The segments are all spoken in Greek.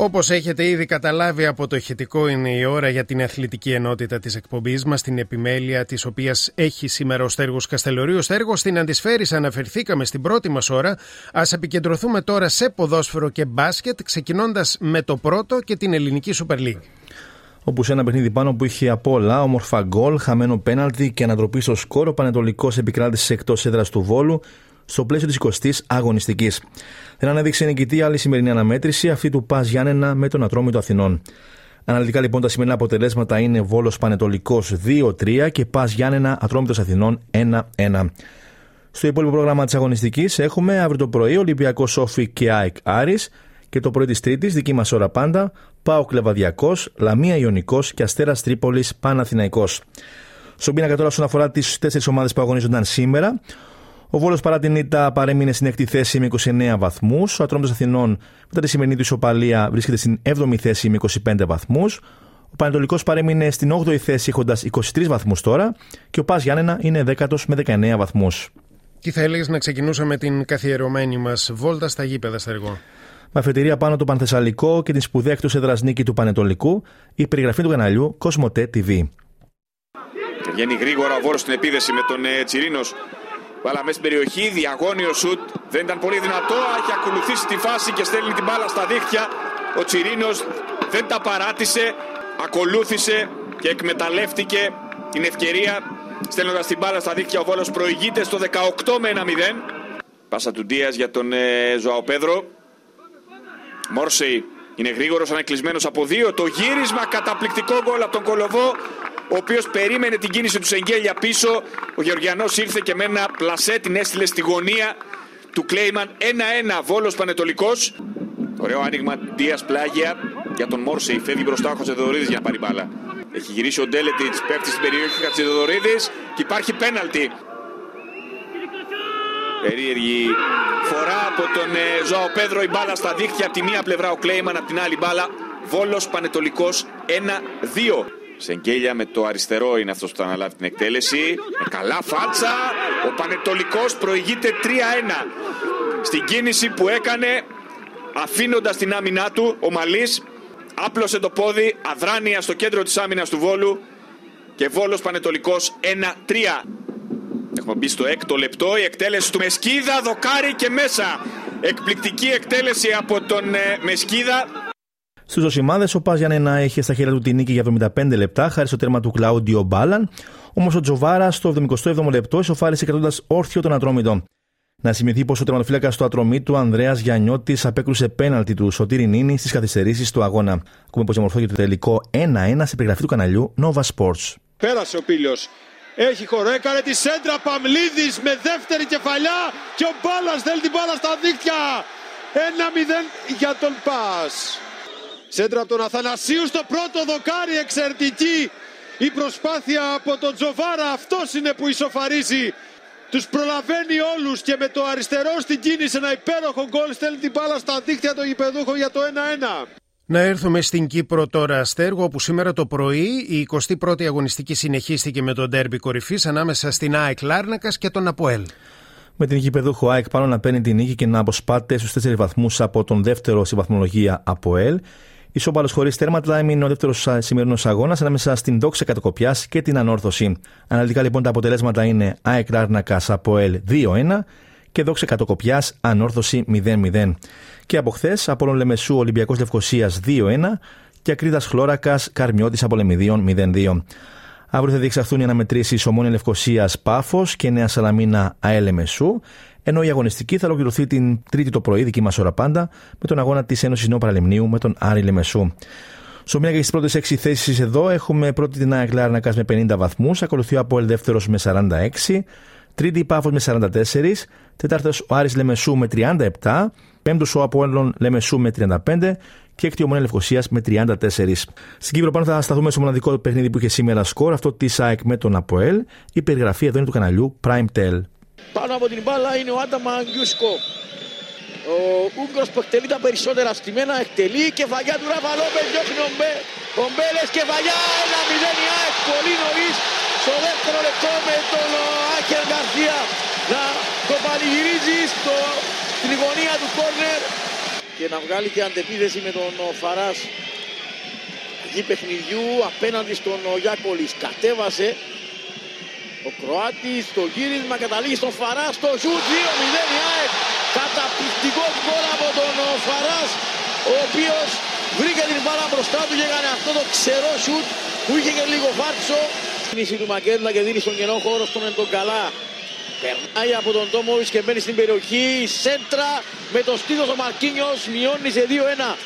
Όπως έχετε ήδη καταλάβει από το ηχητικό, είναι η ώρα για την αθλητική ενότητα της εκπομπής μας, την επιμέλεια της οποίας έχει σήμερα ο Στέργος Καστελωρίου. Στέργος, στην Αντισφαίρη αναφερθήκαμε στην πρώτη μας ώρα. Α επικεντρωθούμε τώρα σε ποδόσφαιρο και μπάσκετ, ξεκινώντας με το πρώτο και την ελληνική Super League. Όπου σε ένα παιχνίδι πάνω που είχε απ' όλα, όμορφα γκολ, χαμένο πέναλτι και ανατροπή στο σκόρο, Πανετολικός επικράτησε εκτός έδρας του Βόλου στο πλαίσιο της 20η αγωνιστικής. Δεν ανέδειξε νικητή άλλη σημερινή αναμέτρηση, αυτή του Πας Γιάννενα με τον Ατρόμητο Αθηνών. Αναλυτικά λοιπόν τα σημερινά αποτελέσματα είναι Βόλος Πανετολικός 2-3 και Πας Γιάννενα Ατρόμητος Αθηνών 1-1. Στο υπόλοιπο πρόγραμμα της αγωνιστικής έχουμε αύριο το πρωί Ολυμπιακός Σόφι και ΑΕΚ Άρης και το πρωί της Τρίτης, δική μας ώρα πάντα, Πάο Κλεβαδιακός, Λαμία Ιωνικός και Αστέρας Τρίπολης Παναθηναϊκός. Στον πίνακα τώρα, όσον αφορά τις τέσσερις ομάδες που αγωνίζονταν σήμερα, ο Βόλος παρά την ήττα παρέμεινε στην έκτη θέση με 29 βαθμούς. Ο Ατρόμητος Αθηνών μετά τη σημερινή του ισοπαλία βρίσκεται στην 7η θέση με 25 βαθμούς. Ο Πανετολικός παρέμεινε στην 8η θέση έχοντας 23 βαθμούς τώρα. Και ο Πας Γιάννενα είναι 10ο με 19 βαθμούς. Τι θα έλεγες να ξεκινούσαμε την καθιερωμένη μας βόλτα στα γήπεδα στεργό. Με αφετηρία πάνω το Πανθεσσαλικό και την σπουδαία εκτός έδρας νίκη του Πανετολικού, η περιγραφή του καναλιού Κοσμοτέ TV. Βγαίνει γρήγορα ο Βόρο στην επίδεση με τον ε, Τσιρίνος Βάλα μέσα στην περιοχή, διαγώνιο σουτ. Δεν ήταν πολύ δυνατό. Έχει ακολουθήσει τη φάση και στέλνει την μπάλα στα δίχτυα. Ο Τσιρίνος δεν τα παράτησε. Ακολούθησε και εκμεταλλεύτηκε την ευκαιρία στέλνοντας την μπάλα στα δίχτυα. Ο Βόλος προηγείται στο 18 με 1-0. Πάσα του Ντίας για τον ε, Ζωαοπέδρο. Μόρσεϊ είναι γρήγορος, ανακλεισμένο από δύο. Το γύρισμα καταπληκτικό γκολ από τον Κολοβό ο οποίος περίμενε την κίνηση του Σεγγέλια πίσω. Ο Γεωργιανός ήρθε και με ένα πλασέ την έστειλε στη γωνία του Κλέιμαν 1-1 Βόλος Πανετολικός. Ωραίο άνοιγμα Δίας Πλάγια για τον Μόρσεϊ. Φεύγει μπροστά ο Χατζεδορίδη για να πάρει μπάλα. Έχει γυρίσει ο Ντέλετιτς, πέφτει στην περιοχή Χατζεδορίδη και υπάρχει πέναλτι. Περίεργη φορά από τον ε, Ζωάο Πέδρο η μπάλα στα δίχτυα από τη μία πλευρά ο Κλέιμαν από την άλλη μπάλα Βόλος Πανετολικός 1-2 Σεγγέλια με το αριστερό είναι αυτός που θα αναλάβει την εκτέλεση. Με καλά φάτσα. Ο Πανετολικός προηγείται 3-1. Στην κίνηση που έκανε αφήνοντας την άμυνά του ο Μαλής άπλωσε το πόδι αδράνεια στο κέντρο της άμυνας του Βόλου και Βόλος Πανετολικός 1-3. Έχουμε μπει στο έκτο λεπτό η εκτέλεση του Μεσκίδα, δοκάρι και μέσα. Εκπληκτική εκτέλεση από τον ε, Μεσκίδα. Στους Οσημάδες, ο Πας Γιάννενα έχει στα χέρια του τη νίκη για 75 λεπτά, χάρη στο τέρμα του Κλάουντιο Μπάλαν. Όμως ο Τζοβάρα στο 77ο λεπτό ισοφάρισε κρατώντας όρθιο τον Ατρόμητο. Να σημειωθεί πως ο τερματοφύλακας του Ατρομήτου, Ανδρέας Γιαννιώτης, απέκρουσε πέναλτι του Σωτήρι Νίνη στις καθυστερήσεις του αγώνα. Ακούμε πως διαμορφώθηκε το τελικό 1-1 σε περιγραφή του καναλιού Nova Sports. Πέρασε ο Πίλιο. Έχει χώρο, έκανε τη σέντρα Παμλίδη με δεύτερη κεφαλιά και ο Μπάλας θέλει την μπάλα στα δίκτυα. 1-0 για τον Πας. Σέντρα από τον Αθανασίους στο πρώτο δοκάρι εξαιρετική η προσπάθεια από τον Τζοβάρα αυτός είναι που ισοφαρίζει τους προλαβαίνει όλους και με το αριστερό στην κίνηση ένα υπέροχο γκολ στέλνει την μπάλα στα δίκτυα των γηπεδούχων για το 1-1. Να έρθουμε στην Κύπρο τώρα, Αστέργο, όπου σήμερα το πρωί η 21η αγωνιστική συνεχίστηκε με τον τέρμπι κορυφής ανάμεσα στην ΑΕΚ Λάρνακας και τον Αποέλ. Με την γηπεδούχο ΑΕΚ πάνω να παίρνει την νίκη και να αποσπάται στους 4 βαθμούς από τον δεύτερο στη βαθμολογία Αποέλ. Ισόπαλο χωρίς τέρματα έμεινε ο δεύτερος σημερινός αγώνας ανάμεσα στην δόξα κατοκοπιάς και την ανόρθωση. Αναλυτικά λοιπόν τα αποτελέσματα είναι ΑΕΚ Ράρνακα από ΕΛ 2-1 και δόξα κατοκοπιάς ανόρθωση 0-0. Και από χθες από Λεμεσού Ολυμπιακός Λευκοσίας 2-1 και Ακρίδας Χλώρακας Καρμιώτης από Λεμιδίων 0-2. Αύριο θα διεξαχθούν οι αναμετρήσεις Ομόνια Λευκοσίας Πάφος και Νέα Σαλαμίνα ΑΕΛ Μεσού, ενώ η αγωνιστική θα ολοκληρωθεί την Τρίτη το πρωί, δική μας ώρα πάντα, με τον αγώνα της Ένωσης Νέου Παραλιμνίου με τον Άρη Λεμεσού. Στο μία και στις πρώτες 6 θέσεις εδώ έχουμε πρώτη την ΑΕΚ Λάρνακας με 50 βαθμούς, ακολουθεί ο Απόελ δεύτερος με 46, τρίτη η Πάφο με 44, τέταρτο ο Άρης Λεμεσού με 37, πέμπτος ο Απόελ Λεμεσού με 35 και έκτη ομονία Λευκοσίας με 34. Στην Κύπρο πάνω θα σταθούμε στο μοναδικό παιχνίδι που είχε σήμερα σκορ, αυτό της ΑΕΚ με τον Αποέλ. Η περιγραφή εδώ είναι του καναλιού Prime Tel. Πάνω από την μπάλα είναι ο Άντα Μαγκιούσκο. Ο Ούγκρος που εκτελεί τα περισσότερα στημένα εκτελεί κεφαλιά του Ράφα Λόπες διώχνει ο, Μπέ, ο Μπέλες κεφαλιά 1-0 η ΑΕΚ πολύ νωρίς. Στο δεύτερο λεπτό με τον Άκερ Γκαρθία να το πανηγυρίζει στο, στην γωνία του κόρνερ. Και να βγάλει και αντεπίθεση με τον Φαράς. Γη παιχνιδιού απέναντι στον Γιάκολης κατέβασε ο Κροάτης το γύρισμα καταλήγει στον Φαράς το σουτ 2-0 η ΑΕΚ καταπληκτικό γκολ από τον Φαράς ο οποίος βρήκε την μπάλα μπροστά του και έκανε αυτό το ξερό σουτ που είχε και λίγο φάρτσο κίνηση του Μακέντλα και δίνει στον κενό χώρο στον Εντογκαλά Περνάει από τον Τόμοβιτς και μπαίνει στην περιοχή. Σέντρα με το στήθος ο Μαρκίνιος μειώνει σε 2-1.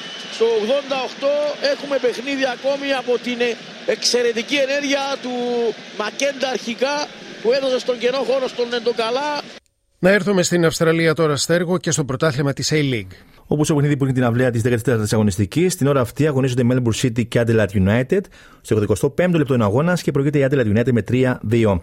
Στο 88 έχουμε παιχνίδι ακόμη από την εξαιρετική ενέργεια του Μακέντα αρχικά που έδωσε στον κενό χώρο στον Εντοκαλά. Να έρθουμε στην Αυστραλία τώρα στέργο και στο πρωτάθλημα της A-League. Όπως το παιχνίδι που είναι την αυλαία της 14η αγωνιστικής, την ώρα αυτή αγωνίζονται Melbourne City και Adelaide United. Στο 85ο λεπτό είναι αγώνας και προηγείται η Adelaide United με 3-2.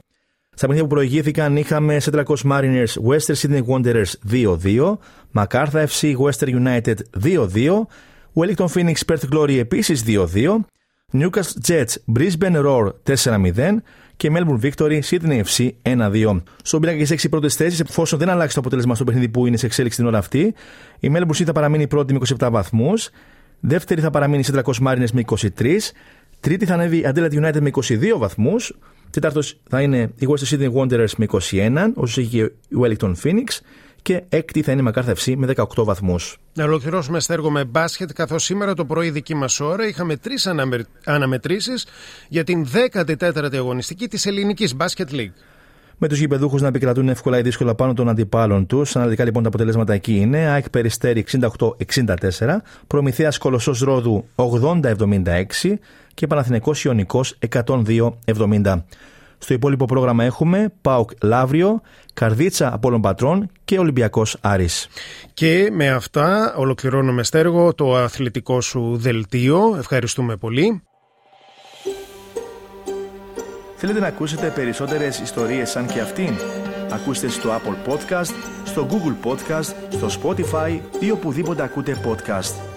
Στα παιχνίδια που προηγήθηκαν είχαμε Central Coast Mariners Western Sydney Wanderers 2-2, Macarthur FC Western United 2-2, Wellington Phoenix Perth Glory επίσης 2-2, Newcastle Jets Brisbane Roar 4-0 και Melbourne Victory Sydney FC 1-2. Στον πίνακα και σε 6 πρώτες θέσεις, εφόσον δεν αλλάξει το αποτέλεσμα στο παιχνίδι που είναι σε εξέλιξη την ώρα αυτή, η Melbourne City θα παραμείνει πρώτη με 27 βαθμούς, δεύτερη θα παραμείνει η Central Coast Mariners με 23, τρίτη θα ανέβει η Adelaide United με 22 βαθμούς, τέταρτος θα είναι η Western Sydney Wanderers με 21, όσο έχει και η Wellington Phoenix, και έκτη θα είναι η MacArthur FC με 18 βαθμούς. Να ολοκληρώσουμε στέργο με μπάσκετ, καθώς σήμερα το πρωί δική μας ώρα είχαμε τρεις αναμε... αναμετρήσεις για την 14η αγωνιστική της Ελληνικής Μπάσκετ League. Με τους γηπεδούχους να επικρατούν εύκολα ή δύσκολα πάνω των αντιπάλων τους. Αναλυτικά λοιπόν τα αποτελέσματα εκεί είναι. ΑΕΚ Περιστέρη 68-64, Προμηθέας Κολοσσός Ρόδου 80-76 και Παναθηναϊκός Ιωνικός 102-70. Στο υπόλοιπο πρόγραμμα έχουμε ΠΑΟΚ Λαύριο, Καρδίτσα Απόλλων Πατρών και Ολυμπιακός Άρης. Και με αυτά ολοκληρώνουμε στέργο το αθλητικό σου δελτίο. Ευχαριστούμε πολύ. Θέλετε να ακούσετε περισσότερες ιστορίες σαν και αυτήν; Ακούστε στο Apple Podcast, στο Google Podcast, στο Spotify ή οπουδήποτε ακούτε podcast.